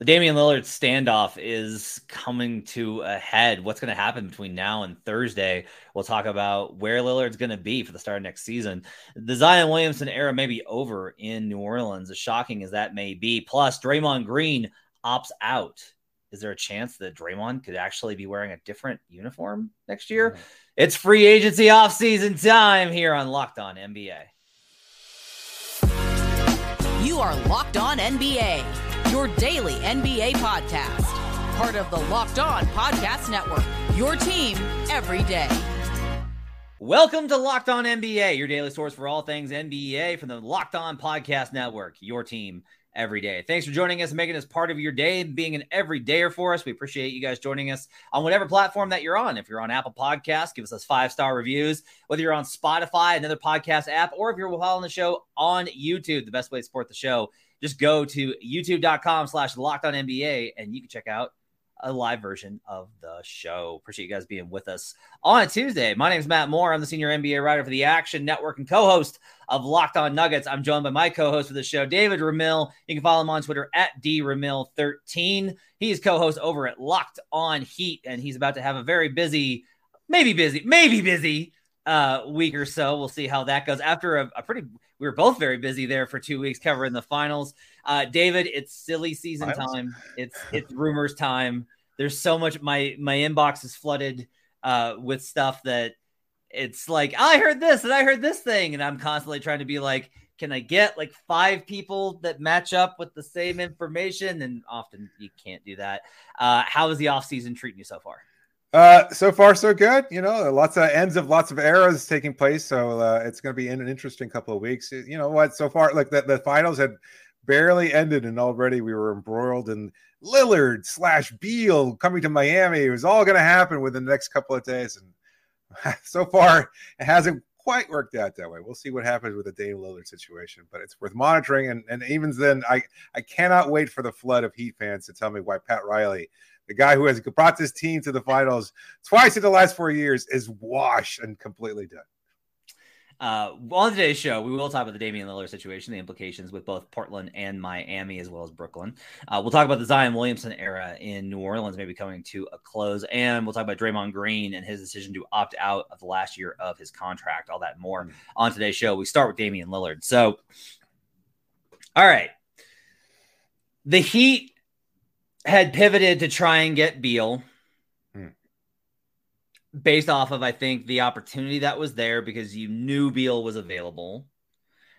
the Damian Lillard standoff is coming to a head. What's going to happen between now and Thursday? We'll talk about where Lillard's going to be for the start of next season. The Zion Williamson era may be over in New Orleans, as shocking as that may be. Plus, Draymond Green opts out. Is there a chance that Draymond could actually be wearing a different uniform next year? Mm-hmm. It's free agency offseason time here on Locked On NBA. You are Locked On NBA your daily NBA podcast. Part of the Locked On Podcast Network, your team every day. Welcome to Locked On NBA, your daily source for all things NBA from the Locked On Podcast Network, your team every day. Thanks for joining us and making us part of your day and being an everydayer for us. We appreciate you guys joining us on whatever platform that you're on. If you're on Apple Podcasts, give us five star reviews. Whether you're on Spotify, another podcast app, or if you're following the show on YouTube, the best way to support the show just go to youtube.com slash locked on NBA and you can check out a live version of the show. Appreciate you guys being with us on a Tuesday. My name is Matt Moore. I'm the senior NBA writer for the Action Network and co-host of Locked On Nuggets. I'm joined by my co-host for the show, David Ramil. You can follow him on Twitter at dramil13. He's co-host over at Locked On Heat, and he's about to have a very busy, maybe busy, maybe busy uh, week or so. We'll see how that goes after a, a pretty we were both very busy there for two weeks covering the finals. Uh, David, it's silly season time. It's it's rumors time. There's so much. My my inbox is flooded uh, with stuff that it's like I heard this and I heard this thing, and I'm constantly trying to be like, can I get like five people that match up with the same information? And often you can't do that. Uh, how is the off season treating you so far? Uh, so far so good. You know, lots of ends of lots of eras taking place. So uh, it's going to be in an interesting couple of weeks. You know what? So far, like the, the finals had barely ended, and already we were embroiled in Lillard slash Beal coming to Miami. It was all going to happen within the next couple of days, and so far it hasn't quite worked out that way. We'll see what happens with the Dame Lillard situation, but it's worth monitoring. And, and even then, I I cannot wait for the flood of Heat fans to tell me why Pat Riley the guy who has brought this team to the finals twice in the last four years is washed and completely done. Uh, on today's show, we will talk about the Damian Lillard situation, the implications with both Portland and Miami, as well as Brooklyn. Uh, we'll talk about the Zion Williamson era in New Orleans, maybe coming to a close, and we'll talk about Draymond Green and his decision to opt out of the last year of his contract. All that more mm-hmm. on today's show. We start with Damian Lillard. So, all right, the Heat had pivoted to try and get Beal hmm. based off of, I think, the opportunity that was there because you knew Beal was available.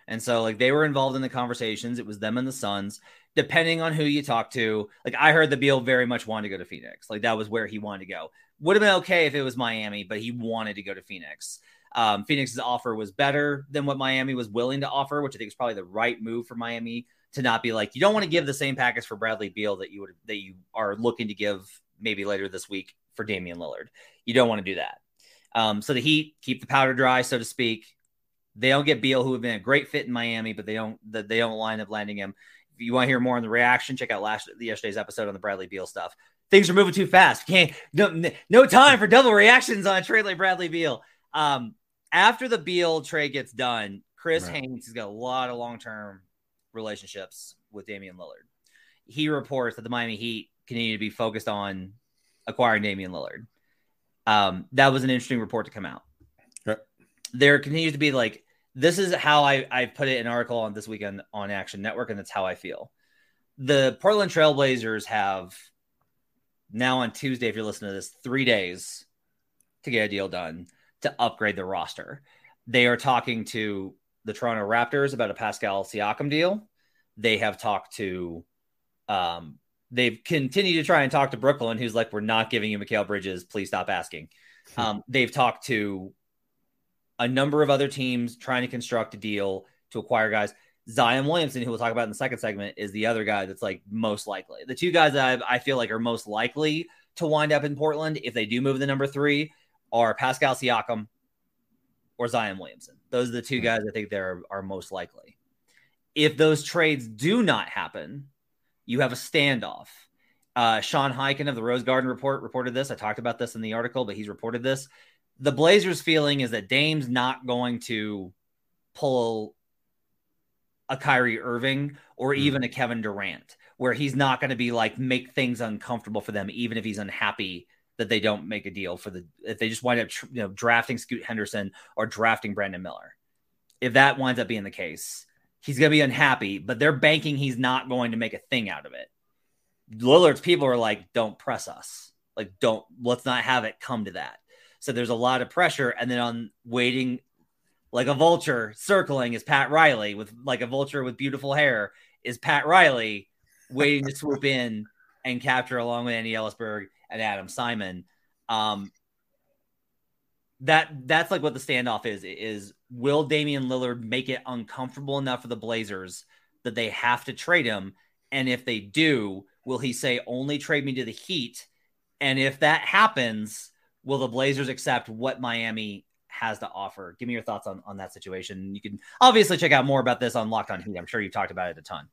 And so, like, they were involved in the conversations. It was them and the Suns. Depending on who you talk to, like, I heard the Beal very much wanted to go to Phoenix. Like, that was where he wanted to go. Would have been okay if it was Miami, but he wanted to go to Phoenix. Um, Phoenix's offer was better than what Miami was willing to offer, which I think is probably the right move for Miami to not be like you don't want to give the same package for Bradley Beal that you would that you are looking to give maybe later this week for Damian Lillard. You don't want to do that. Um, so the Heat keep the powder dry, so to speak. They don't get Beal, who have been a great fit in Miami, but they don't they don't line up landing him. If you want to hear more on the reaction, check out last yesterday's episode on the Bradley Beal stuff. Things are moving too fast. We can't no, no time for double reactions on a trade like Bradley Beal. Um, after the Beal trade gets done, Chris right. Haynes has got a lot of long term relationships with Damian Lillard. He reports that the Miami Heat continue to be focused on acquiring Damian Lillard. Um, that was an interesting report to come out. There continues to be like this is how I I put it in an article on this weekend on Action Network, and that's how I feel. The Portland Trailblazers have now on Tuesday, if you're listening to this, three days to get a deal done to upgrade the roster. They are talking to the Toronto Raptors about a Pascal Siakam deal. They have talked to, um, they've continued to try and talk to Brooklyn, who's like, we're not giving you Mikal Bridges. Please stop asking. Um, they've talked to a number of other teams trying to construct a deal to acquire guys. Zion Williamson, who we'll talk about in the second segment, is the other guy that's like most likely. The two guys that I, I feel like are most likely to wind up in Portland if they do move the number three are Pascal Siakam or Zion Williamson. Those are the two hmm. guys I think there are, are most likely. If those trades do not happen, you have a standoff. Uh, Sean Highkin of the Rose Garden Report reported this. I talked about this in the article, but he's reported this. The Blazers' feeling is that Dame's not going to pull a Kyrie Irving or hmm. even a Kevin Durant, where he's not going to be like make things uncomfortable for them, even if he's unhappy that they don't make a deal for the if they just wind up you know drafting Scoot Henderson or drafting Brandon Miller. If that winds up being the case, he's going to be unhappy, but they're banking he's not going to make a thing out of it. Lillard's people are like, don't press us. Like, don't, let's not have it come to that. So there's a lot of pressure. And then on waiting like a vulture circling is Pat Riley with like a vulture with beautiful hair is Pat Riley waiting to swoop in and capture along with Andy Elisburg and Adam Simon. Um, that that's like what the standoff is is will Damian Lillard make it uncomfortable enough for the Blazers that they have to trade him? And if they do will he say only trade me to the Heat and if that happens will the Blazers accept what Miami has to offer? Give me your thoughts on on that situation. You can obviously check out more about this on Locked on Heat. I'm sure you've talked about it a ton.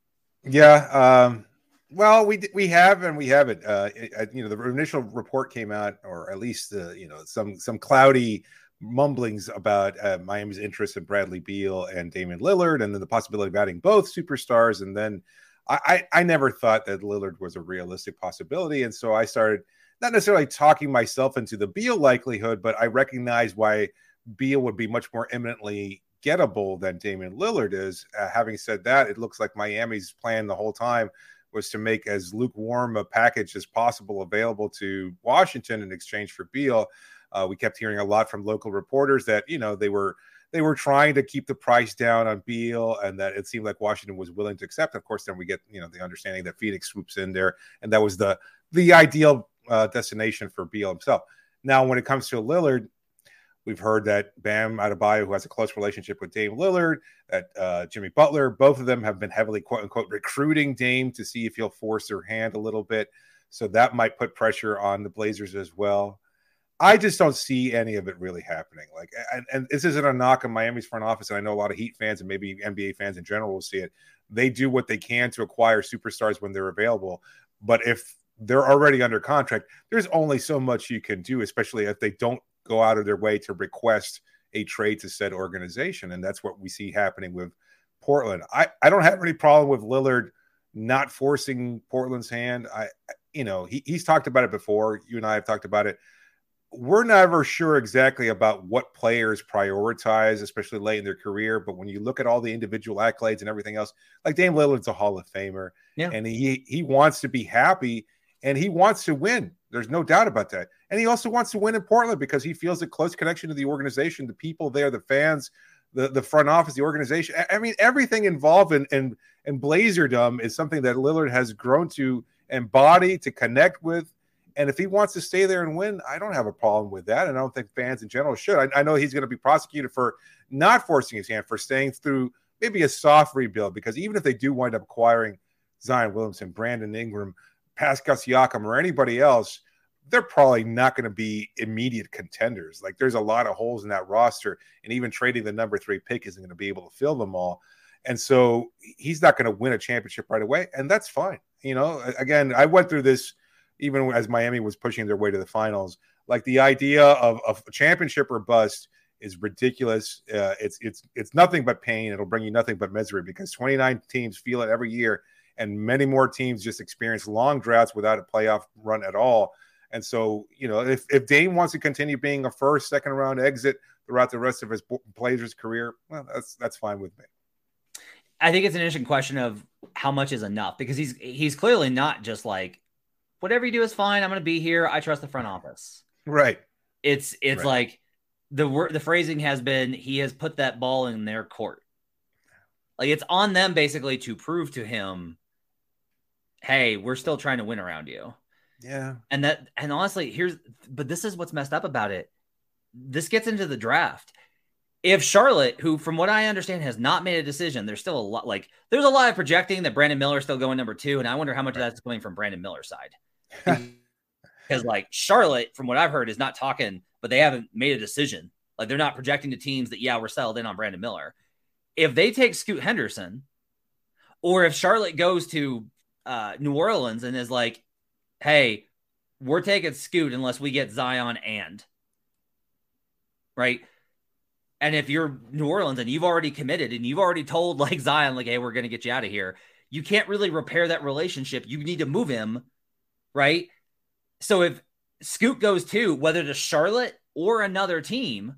Yeah um well, we we have and we haven't. Uh, you know, the initial report came out, or at least uh, you know some some cloudy mumblings about uh, Miami's interest in Bradley Beal and Damian Lillard, and then the possibility of adding both superstars. And then I, I, I never thought that Lillard was a realistic possibility, and so I started not necessarily talking myself into the Beal likelihood, but I recognize why Beal would be much more imminently gettable than Damian Lillard is. Uh, having said that, it looks like Miami's plan the whole time was to make as lukewarm a package as possible available to Washington in exchange for Beal. Uh, we kept hearing a lot from local reporters that you know they were they were trying to keep the price down on Beal, and that it seemed like Washington was willing to accept. Of course, then we get you know the understanding that Phoenix swoops in there, and that was the the ideal uh, destination for Beal himself. Now, when it comes to Lillard, We've heard that Bam Adebayo, who has a close relationship with Dame Lillard, that uh, Jimmy Butler, both of them have been heavily quote unquote recruiting Dame to see if he'll force their hand a little bit. So that might put pressure on the Blazers as well. I just don't see any of it really happening. Like, and, and, this isn't a knock on Miami's front office. And I know a lot of Heat fans and maybe NBA fans in general will see it. They do what they can to acquire superstars when they're available. But if they're already under contract, there's only so much you can do, especially if they don't go out of their way to request a trade to said organization. And that's what we see happening with Portland. I, I don't have any problem with Lillard not forcing Portland's hand. I, you know, he, he's talked about it before. You and I have talked about it. We're never sure exactly about what players prioritize, especially late in their career. But when you look at all the individual accolades and everything else, like Dame Lillard's a Hall of Famer, yeah. and he he wants to be happy and he wants to win. There's no doubt about that. And he also wants to win in Portland because he feels a close connection to the organization, the people there, the fans, the, the front office, the organization. I mean, everything involved in, in, in Blazerdom is something that Lillard has grown to embody, to connect with. And if he wants to stay there and win, I don't have a problem with that. And I don't think fans in general should. I, I know he's going to be prosecuted for not forcing his hand, for staying through maybe a soft rebuild, because even if they do wind up acquiring Zion Williamson, Brandon Ingram, Pascal Siakam, or anybody else, they're probably not going to be immediate contenders. Like there's a lot of holes in that roster, and even trading the number three pick isn't going to be able to fill them all. And so he's not going to win a championship right away, and that's fine. You know, again, I went through this even as Miami was pushing their way to the finals. Like the idea of, of a championship or bust is ridiculous. Uh, it's it's it's nothing but pain. It'll bring you nothing but misery because 29 teams feel it every year, and many more teams just experience long droughts without a playoff run at all. And so, you know, if, if Dame wants to continue being a first, second round exit throughout the rest of his Blazers career, well, that's that's fine with me. I think it's an interesting question of how much is enough because he's he's clearly not just like whatever you do is fine. I'm going to be here. I trust the front office. Right. It's it's right. like the word the phrasing has been he has put that ball in their court. Like it's on them basically to prove to him, hey, we're still trying to win around you. Yeah. And that and honestly, here's but this is what's messed up about it. This gets into the draft. If Charlotte, who from what I understand has not made a decision, there's still a lot like there's a lot of projecting that Brandon Miller is still going number two. And I wonder how much right. of that's coming from Brandon Miller's side. because like Charlotte, from what I've heard, is not talking, but they haven't made a decision. Like they're not projecting to teams that, yeah, we're settled in on Brandon Miller. If they take Scoot Henderson, or if Charlotte goes to uh, New Orleans and is like, hey, we're taking Scoot unless we get Zion and right. And if you're New Orleans and you've already committed and you've already told like Zion, like, hey, we're gonna get you out of here, you can't really repair that relationship. You need to move him, right? So if Scoot goes to whether to Charlotte or another team,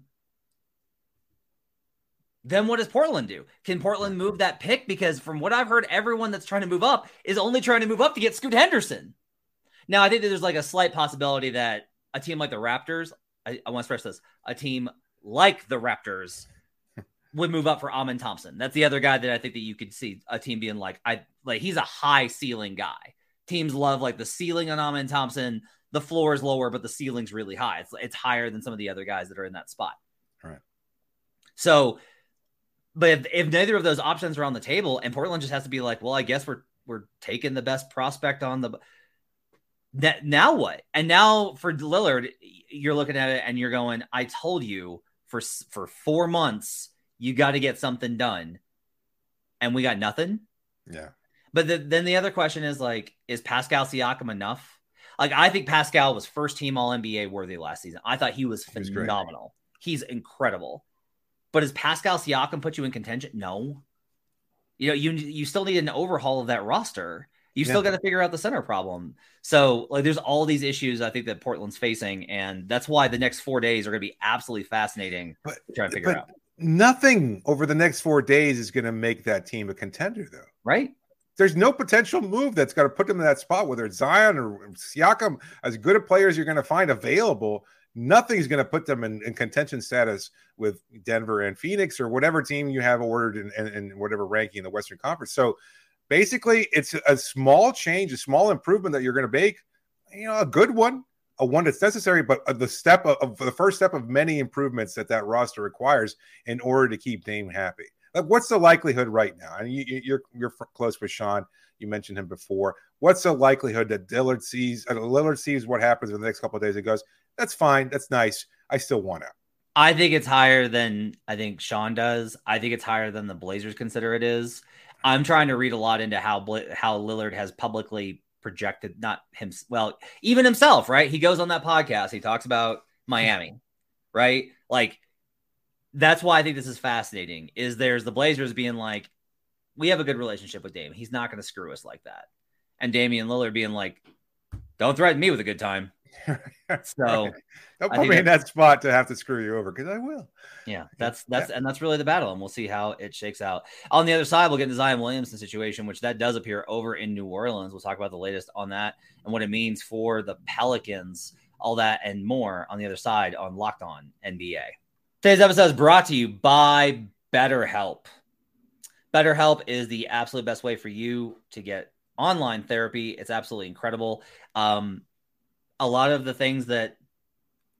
then what does Portland do? Can Portland move that pick? Because from what I've heard, everyone that's trying to move up is only trying to move up to get Scoot Henderson. Now, I think that there's like a slight possibility that a team like the Raptors, I, I want to stress this, a team like the Raptors would move up for Amen Thompson. That's the other guy that I think that you could see a team being like, I like he's a high ceiling guy. Teams love like the ceiling on Amen Thompson. The floor is lower, but the ceiling's really high. It's it's higher than some of the other guys that are in that spot. All right. So but if, if neither of those options are on the table, and Portland just has to be like, well, I guess we're we're taking the best prospect on the. That now what? And now for Lillard, you're looking at it and you're going, I told you for for four months you got to get something done, and we got nothing. Yeah. But the, then the other question is like, is Pascal Siakam enough? Like, I think Pascal was first team All NBA worthy last season. I thought he was phenomenal. He's incredible. But does Pascal Siakam put you in contention? No. You know, you you still need an overhaul of that roster. You still yeah. got to figure out the center problem. So, like, there's all these issues I think that Portland's facing, and that's why the next four days are going to be absolutely fascinating but, to try to figure out. Nothing over the next four days is going to make that team a contender, though. Right? There's no potential move that's going to put them in that spot, whether it's Zion or Siakam, as good a players you're going to find available nothing's going to put them in, in, contention status with Denver and Phoenix or whatever team you have ordered in, in, in, whatever ranking in the Western Conference. So basically, it's a small change, a small improvement that you're going to make. You know, a good one, a one that's necessary, but the step of, of the first step of many improvements that that roster requires in order to keep Dame happy. Like, what's the likelihood right now? And you, you're you're close with Sean. You mentioned him before. What's the likelihood that Dillard sees uh, Lillard sees what happens in the next couple of days and goes, that's fine. That's nice. I still want out. I think it's higher than I think Sean does. I think it's higher than the Blazers consider it is. I'm trying to read a lot into how how Lillard has publicly projected not him well even himself right he goes on that podcast he talks about miami right like that's why i think this is fascinating is there's the blazers being like we have a good relationship with dame he's not going to screw us like that and damian lillard being like don't threaten me with a good time so don't put me in that spot to have to screw you over because I will. Yeah, that's that's yeah. and that's really the battle, and we'll see how it shakes out. On the other side, we'll get into Zion Williamson situation, which that does appear over in New Orleans. We'll talk about the latest on that and what it means for the Pelicans, all that and more on the other side on Locked On NBA. Today's episode is brought to you by BetterHelp. BetterHelp is the absolute best way for you to get online therapy. It's absolutely incredible. Um, a lot of the things that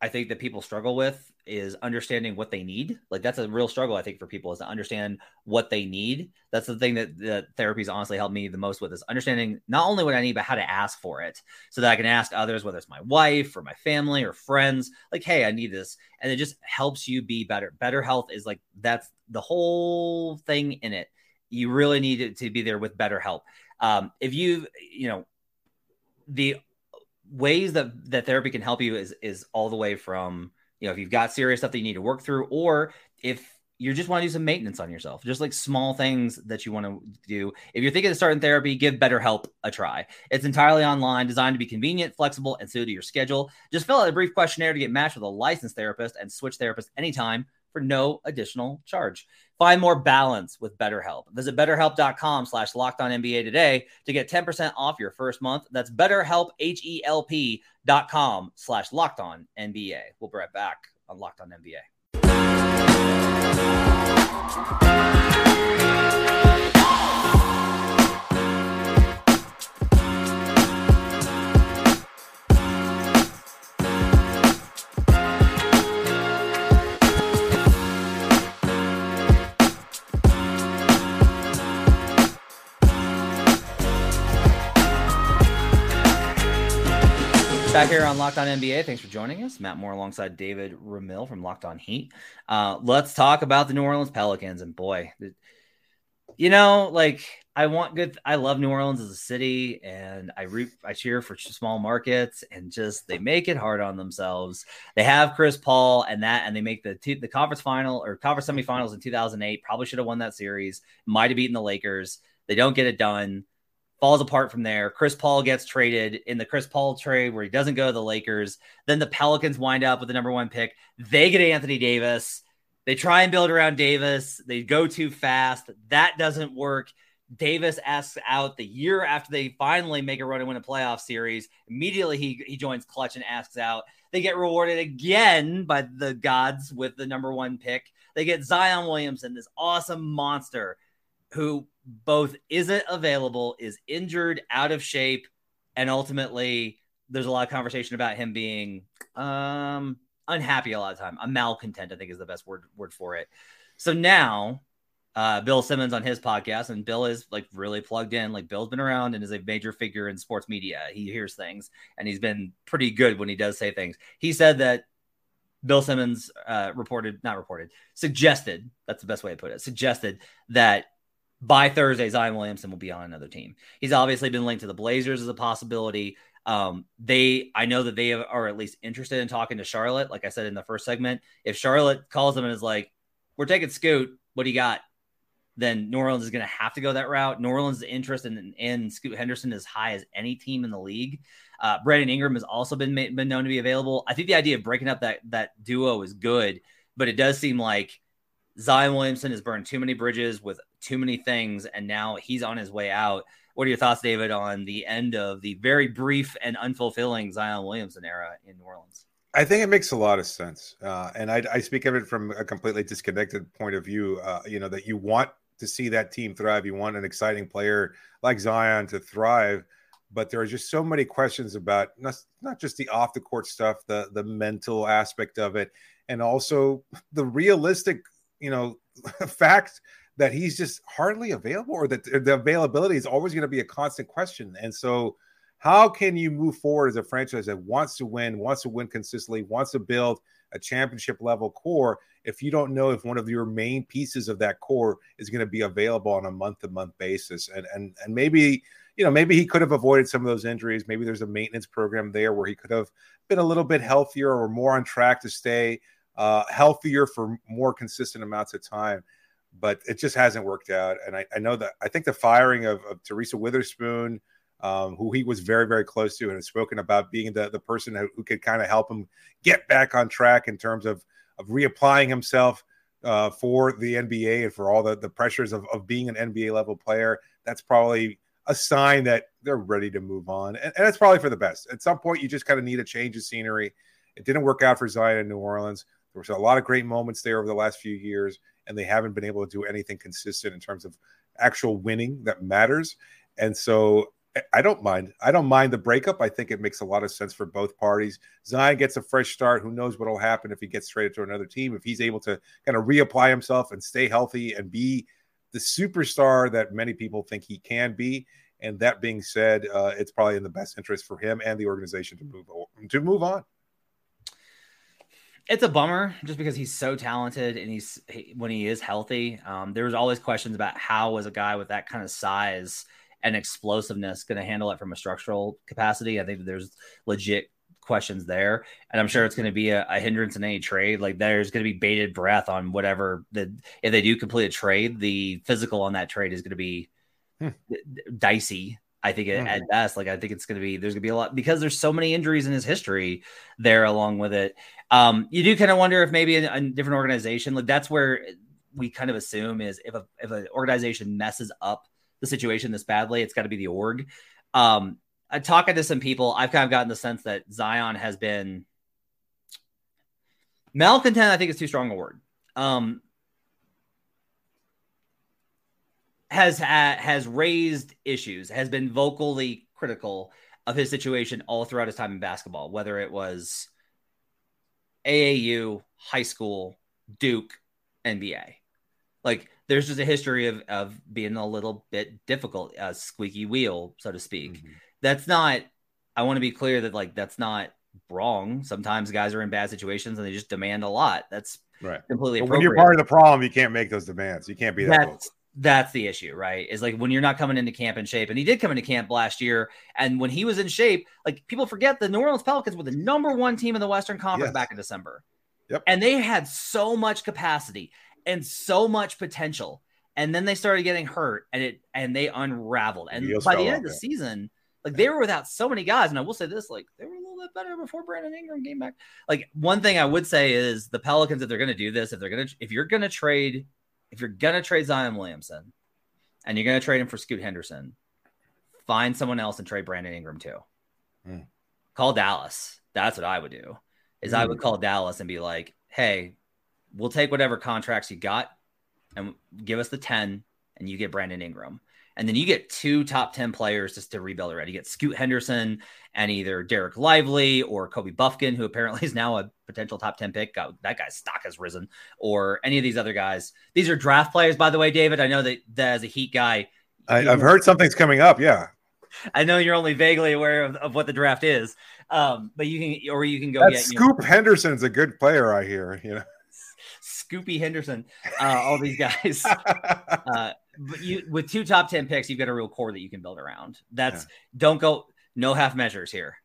I think that people struggle with is understanding what they need. Like that's a real struggle, I think, for people is to understand what they need. That's the thing that the therapy's honestly helped me the most with is understanding not only what I need, but how to ask for it so that I can ask others, whether it's my wife or my family or friends, like, hey, I need this. And it just helps you be better. Better health is like that's the whole thing in it. You really need it to be there with better help. Um, if you, you know, the ways that that therapy can help you is is all the way from you know if you've got serious stuff that you need to work through or if you just want to do some maintenance on yourself, just like small things that you want to do. If you're thinking of starting therapy, give BetterHelp a try. It's entirely online, designed to be convenient, flexible, and suited to your schedule. Just fill out a brief questionnaire to get matched with a licensed therapist and switch therapists anytime for no additional charge. Find more balance with BetterHelp. Visit betterhelp.com slash locked on NBA today to get 10% off your first month. That's betterhelp, H-E-L-P dot com slash locked on NBA. We'll be right back on Locked on NBA. Back here on Locked On NBA. Thanks for joining us. Matt Moore alongside David Ramil from Locked On Heat. Uh, let's talk about the New Orleans Pelicans. And boy, you know, like I want good. I love New Orleans as a city, and I root, I cheer for small markets, and just they make it hard on themselves. They have Chris Paul and that, and they make the the conference final or conference semifinals in 2008. Probably should have won that series. Might have beaten the Lakers They don't get it done. Falls apart from there. Chris Paul gets traded in the Chris Paul trade where he doesn't go to the Lakers. Then the Pelicans wind up with the number one pick. They get Anthony Davis. They try and build around Davis. They go too fast. That doesn't work. Davis asks out the year after they finally make a run and win a playoff series. Immediately he, he joins Klutch and asks out. They get rewarded again by the gods with the number one pick. They get Zion Williamson, this awesome monster who both isn't available, is injured, out of shape, and ultimately there's a lot of conversation about him being um, unhappy a lot of time. A malcontent, I think, is the best word word for it. So now uh, Bill Simmons on his podcast, and Bill is like really plugged in. Like Bill's been around and is a major figure in sports media. He hears things, and he's been pretty good when he does say things. He said that Bill Simmons uh, reported, not reported, suggested. That's the best way to put it. Suggested that by Thursday, Zion Williamson will be on another team. He's obviously been linked to the Blazers as a possibility. Um, they, I know that they are at least interested in talking to Charlotte. Like I said in the first segment, if Charlotte calls them and is like, "We're taking Scoot, what do you got?" then New Orleans is going to have to go that route. New Orleans' interest in, in Scoot Henderson is high as any team in the league. Uh, Brandon Ingram has also been been known to be available. I think the idea of breaking up that that duo is good, but it does seem like Zion Williamson has burned too many bridges with too many things, and now he's on his way out. What are your thoughts, David, on the end of the very brief and unfulfilling Zion Williamson era in New Orleans? I think it makes a lot of sense, uh, and I, I, speak of it from a completely disconnected point of view. Uh, you know that you want to see that team thrive. You want an exciting player like Zion to thrive, but there are just so many questions about not, not just the off the court stuff, the the mental aspect of it, and also the realistic, you know, fact that he's just hardly available, or that the availability is always going to be a constant question. And so, how can you move forward as a franchise that wants to win, wants to win consistently, wants to build a championship level core if you don't know if one of your main pieces of that core is going to be available on a month to month basis and and and maybe you know maybe he could have avoided some of those injuries maybe there's a maintenance program there where he could have been a little bit healthier or more on track to stay uh, healthier for more consistent amounts of time but it just hasn't worked out and i, I know that i think the firing of, of teresa weatherspoon um, who he was very, very close to and has spoken about being the, the person who, who could kind of help him get back on track in terms of of reapplying himself uh, for the NBA and for all the, the pressures of, of being an NBA level player, that's probably a sign that they're ready to move on. And, and it's probably for the best. At some point, you just kind of need a change of scenery. It didn't work out for Zion in New Orleans. There was a lot of great moments there over the last few years, and they haven't been able to do anything consistent in terms of actual winning that matters. And so I don't mind. I don't mind the breakup. I think it makes a lot of sense for both parties. Zion gets a fresh start. Who knows what will happen if he gets traded to another team? If he's able to kind of reapply himself and stay healthy and be the superstar that many people think he can be. And that being said, uh, it's probably in the best interest for him and the organization to move to move on. It's a bummer just because he's so talented and he's he, when he is healthy. Um, there's always questions about how was a guy with that kind of size and explosiveness going to handle it from a structural capacity. I think there's legit questions there, and I'm sure it's going to be a, a, hindrance in any trade. Like there's going to be bated breath on whatever the if they do complete a trade, the physical on that trade is going to be hmm. dicey. I think hmm. at best, like I think it's going to be there's going to be a lot because there's so many injuries in his history there along with it. Um, you do kind of wonder if maybe a, a different organization, like that's where we kind of assume is if a if an organization messes up the situation this badly, it's got to be the org. Um, I talking to some people, I've kind of gotten the sense that Zion has been malcontent. I think is too strong a word. Um, has ha- has raised issues, has been vocally critical of his situation all throughout his time in basketball, whether it was AAU, high school, Duke, NBA. Like there's just a history of of being a little bit difficult, a squeaky wheel, so to speak. Mm-hmm. That's not. I want to be clear that like that's not wrong. Sometimes guys are in bad situations and they just demand a lot. That's right. Completely. when you're part of the problem, you can't make those demands. You can't be that. That's, that's the issue, right? Is like when you're not coming into camp in shape, and he did come into camp last year, and when he was in shape, like people forget the New Orleans Pelicans were the number one team in the Western Conference yes. back in December. Yep. And they had so much capacity and so much potential. and then they started getting hurt, and it and they unraveled. And by the end of the season, like they were without so many guys. And I will say this, like they were a little bit better before Brandon Ingram came back. Like one thing I would say is the Pelicans, if they're going to do this, if they're going to, if you're going to trade, if you're going to trade Zion Williamson, and you're going to trade him for Scoot Henderson, find someone else and trade Brandon Ingram too. Hmm. Call Dallas. That's what I would do. Is I would call Dallas and be like, "Hey, we'll take whatever contracts you got and give us the 10 and you get Brandon Ingram. And then you get two top 10 players just to rebuild already. You get Scoot Henderson and either Dereck Lively or Kobe Bufkin, who apparently is now a potential top 10 pick. God, that guy's stock has risen, or any of these other guys. These are draft players, by the way, David. I know that, that as a Heat guy, I, I've heard something's coming up. Yeah. I know you're only vaguely aware of, of what the draft is. Um, but you can, or you can go That get you know, Scoop Henderson's a good player, I hear. You know. Scoopy Henderson, uh, all these guys. uh, but you with two top 10 picks, you've got a real core that you can build around. That's don't go no half measures here.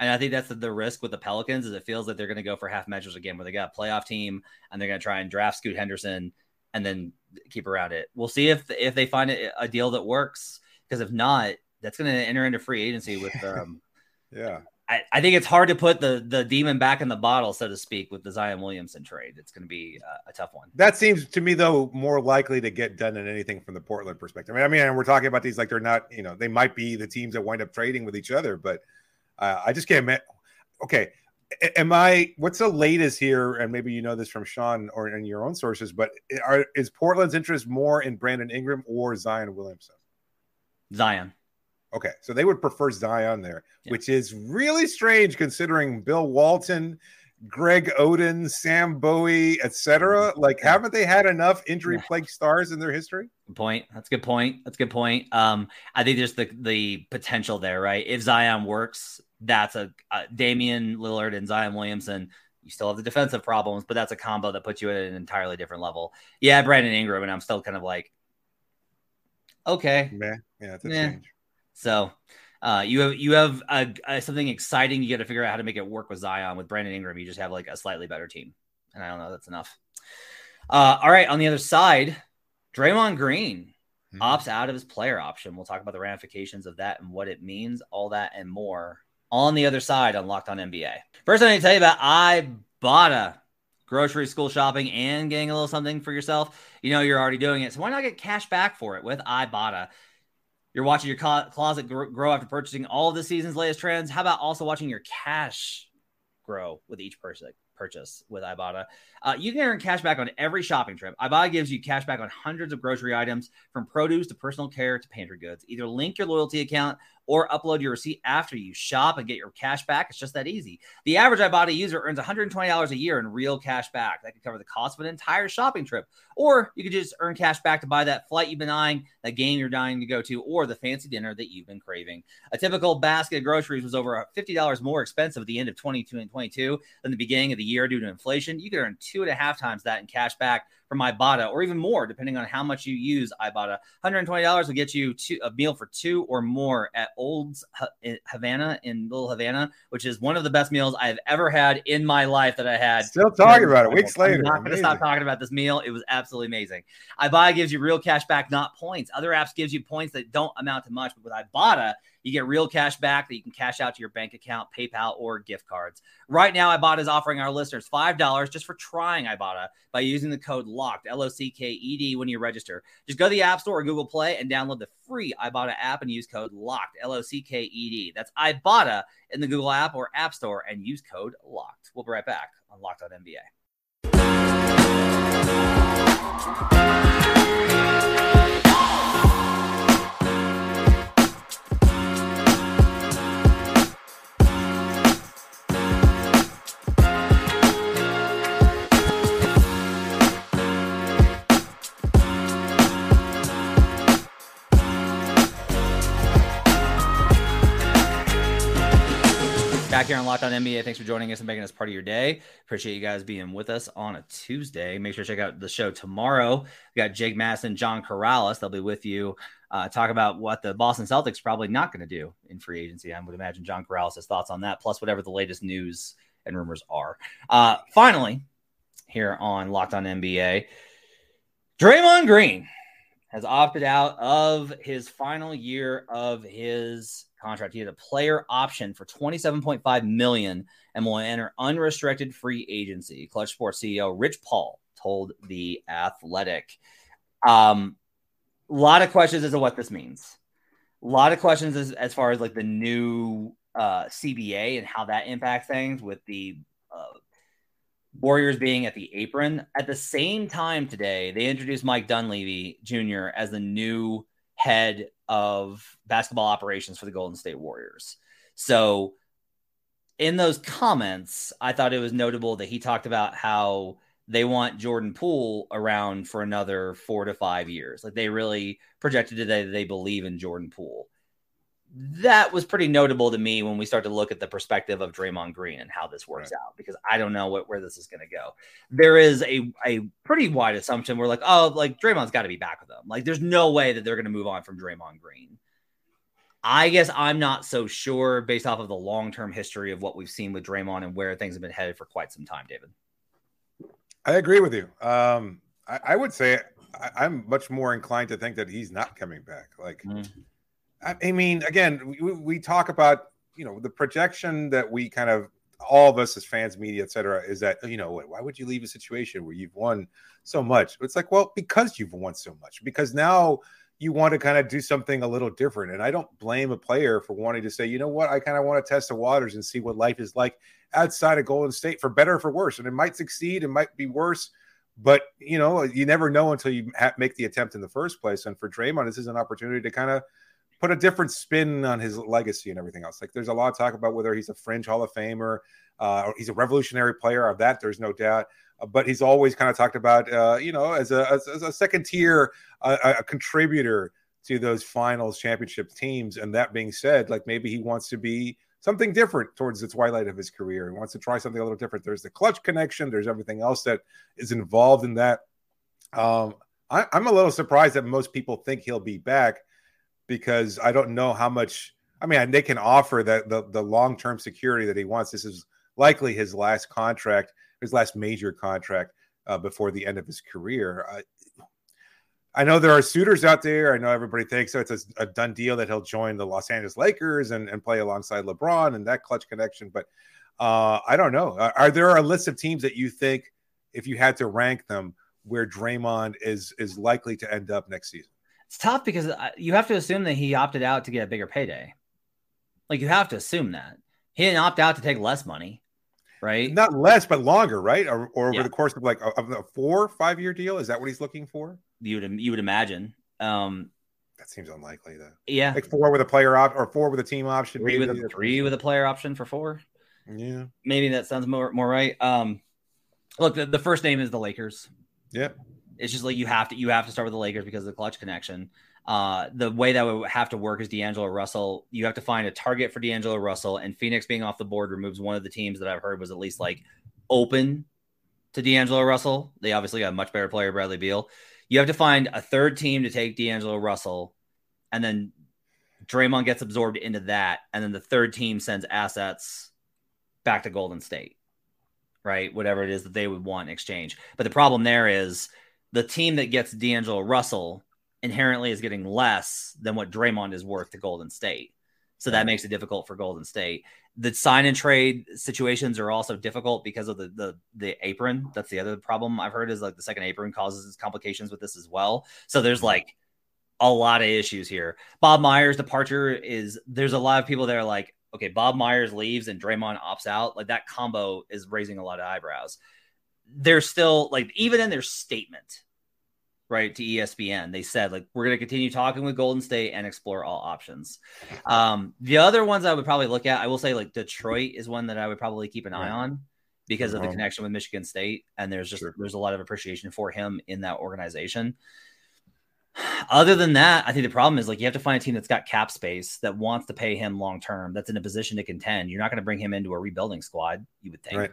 And I think that's the, the risk with the Pelicans is it feels like they're going to go for half measures again, where they got a playoff team and they're going to try and draft Scoot Henderson and then keep around it. We'll see if if they find a deal that works. Because if not, that's going to enter into free agency with. Um, yeah. I, I think it's hard to put the the demon back in the bottle, so to speak, with the Zion Williamson trade. It's going to be uh, a tough one. That seems to me though more likely to get done than anything from the Portland perspective. I mean, I mean, and we're talking about these like they're not, you know, they might be the teams that wind up trading with each other, but uh, I just can't. Ma- okay, A- am I? What's the latest here? And maybe you know this from Sean or in your own sources, but are, is Portland's interest more in Brandon Ingram or Zion Williamson? Zion. Okay, so they would prefer Zion there, Yeah. which is really strange considering Bill Walton, Greg Oden, Sam Bowie, etc. Like, haven't they had enough injury-plagued stars in their history? Good point. That's a good point. That's a good point. Um, I think there's the the potential there, right? If Zion works, that's a uh, Damian Lillard and Zion Williamson. You still have the defensive problems, but that's a combo that puts you at an entirely different level. Yeah, Brandon Ingram, and I'm still kind of like, okay, Man, yeah, that's a change. So uh, you have you have a, a, something exciting. You got to figure out how to make it work with Zion. With Brandon Ingram, you just have like a slightly better team, and I don't know that's enough. Uh, all right, on the other side, Draymond Green Mhm. opts out of his player option. We'll talk about the ramifications of that and what it means, all that and more on the other side on Locked On NBA. First, I need to tell you about Ibotta. Grocery, school shopping, and getting a little something for yourself. You know you're already doing it, so why not get cash back for it with Ibotta? You're watching your clo- closet gr- grow after purchasing all of the season's latest trends. How about also watching your cash grow with each purchase? Purchase with Ibotta. Uh, you can earn cash back on every shopping trip. Ibotta gives you cash back on hundreds of grocery items, from produce to personal care to pantry goods. Either link your loyalty account or upload your receipt after you shop and get your cash back. It's just that easy. The average Ibotta user earns $120 a year in real cash back. That could cover the cost of an entire shopping trip. Or you could just earn cash back to buy that flight you've been eyeing, that game you're dying to go to, or the fancy dinner that you've been craving. A typical basket of groceries was over $50 more expensive at the end of 2022 than the beginning of the year due to inflation. You could earn two and a half times that in cash back from Ibotta, or even more, depending on how much you use Ibotta. $120 will get you two, a meal for two or more at Old's Havana in Little Havana, which is one of the best meals I've ever had in my life that I had. Still talking about it weeks later. I'm not going to stop talking about this meal. It was absolutely amazing. Ibotta gives you real cash back, not points. Other apps gives you points that don't amount to much, but with Ibotta, you get real cash back that you can cash out to your bank account, PayPal, or gift cards. Right now, Ibotta is offering our listeners $5 just for trying Ibotta by using the code LOCKED, L O C K E D, when you register. Just go to the App Store or Google Play and download the free Ibotta app and use code LOCKED, L O C K E D. That's Ibotta in the Google app or App Store and use code LOCKED. We'll be right back on Locked on NBA. Back here on Locked On NBA. Thanks for joining us and making us part of your day. Appreciate you guys being with us on a Tuesday. Make sure to check out the show tomorrow. We got Jake Masson, John Karalis. They'll be with you. Uh, talk about what the Boston Celtics probably not going to do in free agency. I would imagine John Karalis has thoughts on that, plus whatever the latest news and rumors are. Uh, finally, here on Locked On NBA, Draymond Green has opted out of his final year of his contract. He had a player option for 27.5 million and will enter unrestricted free agency. Klutch Sports CEO Rich Paul told the Athletic. Um, a lot of questions as to what this means. A lot of questions as, as far as like the new uh, CBA and how that impacts things with the uh, Warriors being at the apron. At the same time today, they introduced Mike Dunleavy Jr. as the new head of basketball operations for the Golden State Warriors. So, in those comments, I thought it was notable that he talked about how they want Jordan Poole around for another four to five years. Like they really projected today that they believe in Jordan Poole. That was pretty notable to me when we start to look at the perspective of Draymond Green and how this works right. out because I don't know what, where this is going to go. There is a, a pretty wide assumption. We're like, oh, like Draymond's got to be back with them. Like there's no way that they're going to move on from Draymond Green. I guess I'm not so sure based off of the long term history of what we've seen with Draymond and where things have been headed for quite some time, David. I agree with you. Um, I, I, would say I, am much more inclined to think that he's not coming back. Like, mm. I, mean, again, we, we talk about you know the projection that we kind of all of us as fans, media, etc., is that you know why would you leave a situation where you've won so much? It's like, well, because you've won so much. Because now you want to kind of do something a little different. And I don't blame a player for wanting to say, you know what, I kind of want to test the waters and see what life is like outside of Golden State for better or for worse. And it might succeed, it might be worse, but you know, you never know until you ha- make the attempt in the first place. And for Draymond, this is an opportunity to kind of put a different spin on his legacy and everything else. Like there's a lot of talk about whether he's a fringe Hall of Famer, uh, or he's a revolutionary player. Of that, there's no doubt. Uh, but he's always kind of talked about, uh, you know, as a, as, as a second tier, a contributor to those finals championship teams. And that being said, like maybe he wants to be something different towards the twilight of his career. He wants to try something a little different. There's the Klutch connection. There's everything else that is involved in that. Um, I, I'm a little surprised that most people think he'll be back because I don't know how much. I mean, they can offer that the, the long term security that he wants. This is likely his last contract, his last major contract uh, before the end of his career. Uh, I know there are suitors out there. I know everybody thinks so. It's a, a, done deal that he'll join the Los Angeles Lakers and, and play alongside LeBron and that Klutch connection. But uh, I don't know. Are, are there a list of teams that you think, if you had to rank them, where Draymond is is likely to end up next season? It's tough because you have to assume that he opted out to get a bigger payday. Like you have to assume that he didn't opt out to take less money, right? Not less, but longer, right? Or, or over yeah. the course of like a, a four, five year deal. Is that what he's looking for? You would you would imagine. Um, that seems unlikely, though. Yeah, like four with a player option or four with a team option. Three with a, three with a player option for four. Yeah, maybe that sounds more more right. Um, look, the, the first name is the Lakers. Yeah, it's just like you have to you have to start with the Lakers because of the Klutch connection. Uh, the way that would have to work is D'Angelo Russell. You have to find a target for D'Angelo Russell, and Phoenix being off the board removes one of the teams that I've heard was at least like open to D'Angelo Russell. They obviously got a much better player, Bradley Beal. You have to find a third team to take D'Angelo Russell, and then Draymond gets absorbed into that, and then the third team sends assets back to Golden State, right? Whatever it is that they would want in exchange. But the problem there is the team that gets D'Angelo Russell inherently is getting less than what Draymond is worth to Golden State. So that makes it difficult for Golden State. The sign and trade situations are also difficult because of the the the apron. That's the other problem I've heard is like the second apron causes complications with this as well. So there's mm-hmm. like a lot of issues here. Bob Myers' departure is there's a lot of people that are like, okay, Bob Myers leaves and Draymond opts out. Like that combo is raising a lot of eyebrows. They're still like even in their statement, right to ESPN. They said like we're going to continue talking with Golden State and explore all options. Um, the other ones I would probably look at, I will say like Detroit is one that I would probably keep an eye on because of the connection with Michigan State, and there's just sure. there's a lot of appreciation for him in that organization. Other than that, I think the problem is like you have to find a team that's got cap space that wants to pay him long term, that's in a position to contend. You're not going to bring him into a rebuilding squad, you would think. Right.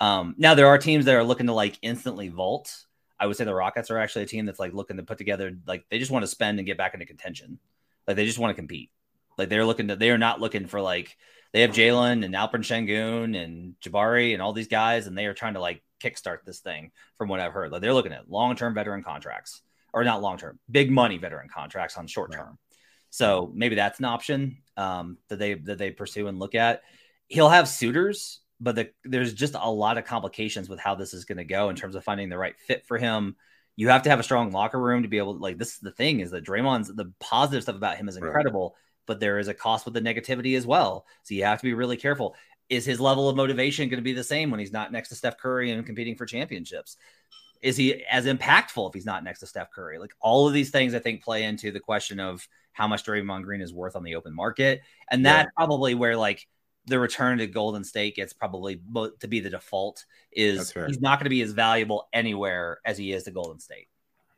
Um, now there are teams that are looking to like instantly vault I would say the Rockets are actually a team that's like looking to put together like they just want to spend and get back into contention. Like they just want to compete. Like they're looking to they are not looking for like they have Jalen and Alperen Sengun and Jabari and all these guys, and they are trying to like kickstart this thing from what I've heard. Like they're looking at long term veteran contracts. or not long term, big money veteran contracts on short term. Right. So maybe that's an option um, that they that they pursue and look at. He'll have suitors, but the, there's just a lot of complications with how this is going to go in terms of finding the right fit for him. You have to have a strong locker room to be able to like this. Is the thing is that Draymond's the positive stuff about him is incredible, right. but there is a cost with the negativity as well. So you have to be really careful. Is his level of motivation going to be the same when he's not next to Steph Curry and competing for championships? Is he as impactful if he's not next to Steph Curry? Like all of these things, I think play into the question of how much Draymond Green is worth on the open market, and that's yeah. probably where like the return to Golden State gets probably to be the default. Is he's not going to be as valuable anywhere as he is to Golden State.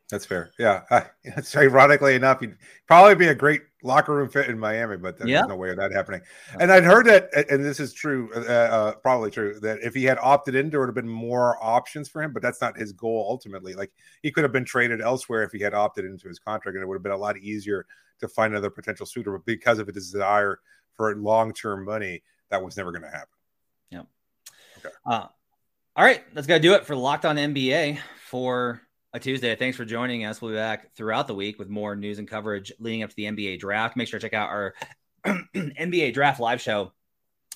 That's fair. Yeah. It's ironically enough, he'd probably be a great locker room fit in Miami, but there's yeah. no way of that happening. And I'd heard that, and this is true, uh, uh, probably true, that if he had opted in, there would have been more options for him, but that's not his goal ultimately. Like he could have been traded elsewhere if he had opted into his contract, and it would have been a lot easier to find another potential suitor. But because of a desire for long term money, that was never going to happen. Yeah. Okay. Uh, all right. That's going to do it for Locked On NBA for a Tuesday. Thanks for joining us. We'll be back throughout the week with more news and coverage leading up to the NBA draft. Make sure to check out our NBA draft live show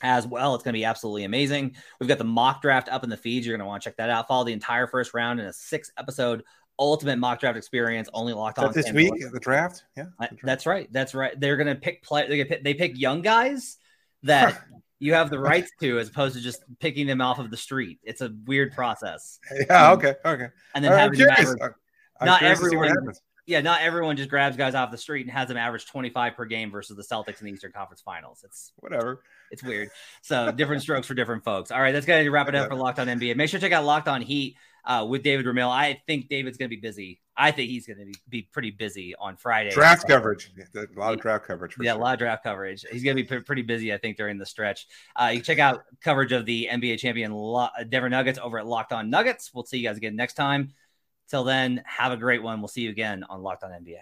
as well. It's going to be absolutely amazing. We've got the mock draft up in the feeds. You're going to want to check that out. Follow the entire first round in a six episode ultimate mock draft experience only locked on this week the draft yeah the draft. that's right that's right they're gonna pick play they pick, they pick young guys that you have the rights to as opposed to just picking them off of the street. It's a weird process. Yeah um, okay okay. and then having average, not everyone yeah not everyone just grabs guys off the street and has them average 25 per game versus the celtics in the eastern conference finals. It's whatever. it's weird. So different strokes for different folks. All right that's gonna wrap it up for locked on nba make sure to check out locked on heat uh, with David Ramil. I think David's going to be busy. I think he's going to be, be pretty busy on Friday. Draft coverage, a lot of draft coverage. yeah, sure. a lot of draft coverage. He's going to be pretty busy, I think, during the stretch. Uh, you check out coverage of the NBA champion Lo- Denver Nuggets over at Locked On Nuggets. We'll see you guys again next time. Till then, have a great one. We'll see you again on Locked On NBA.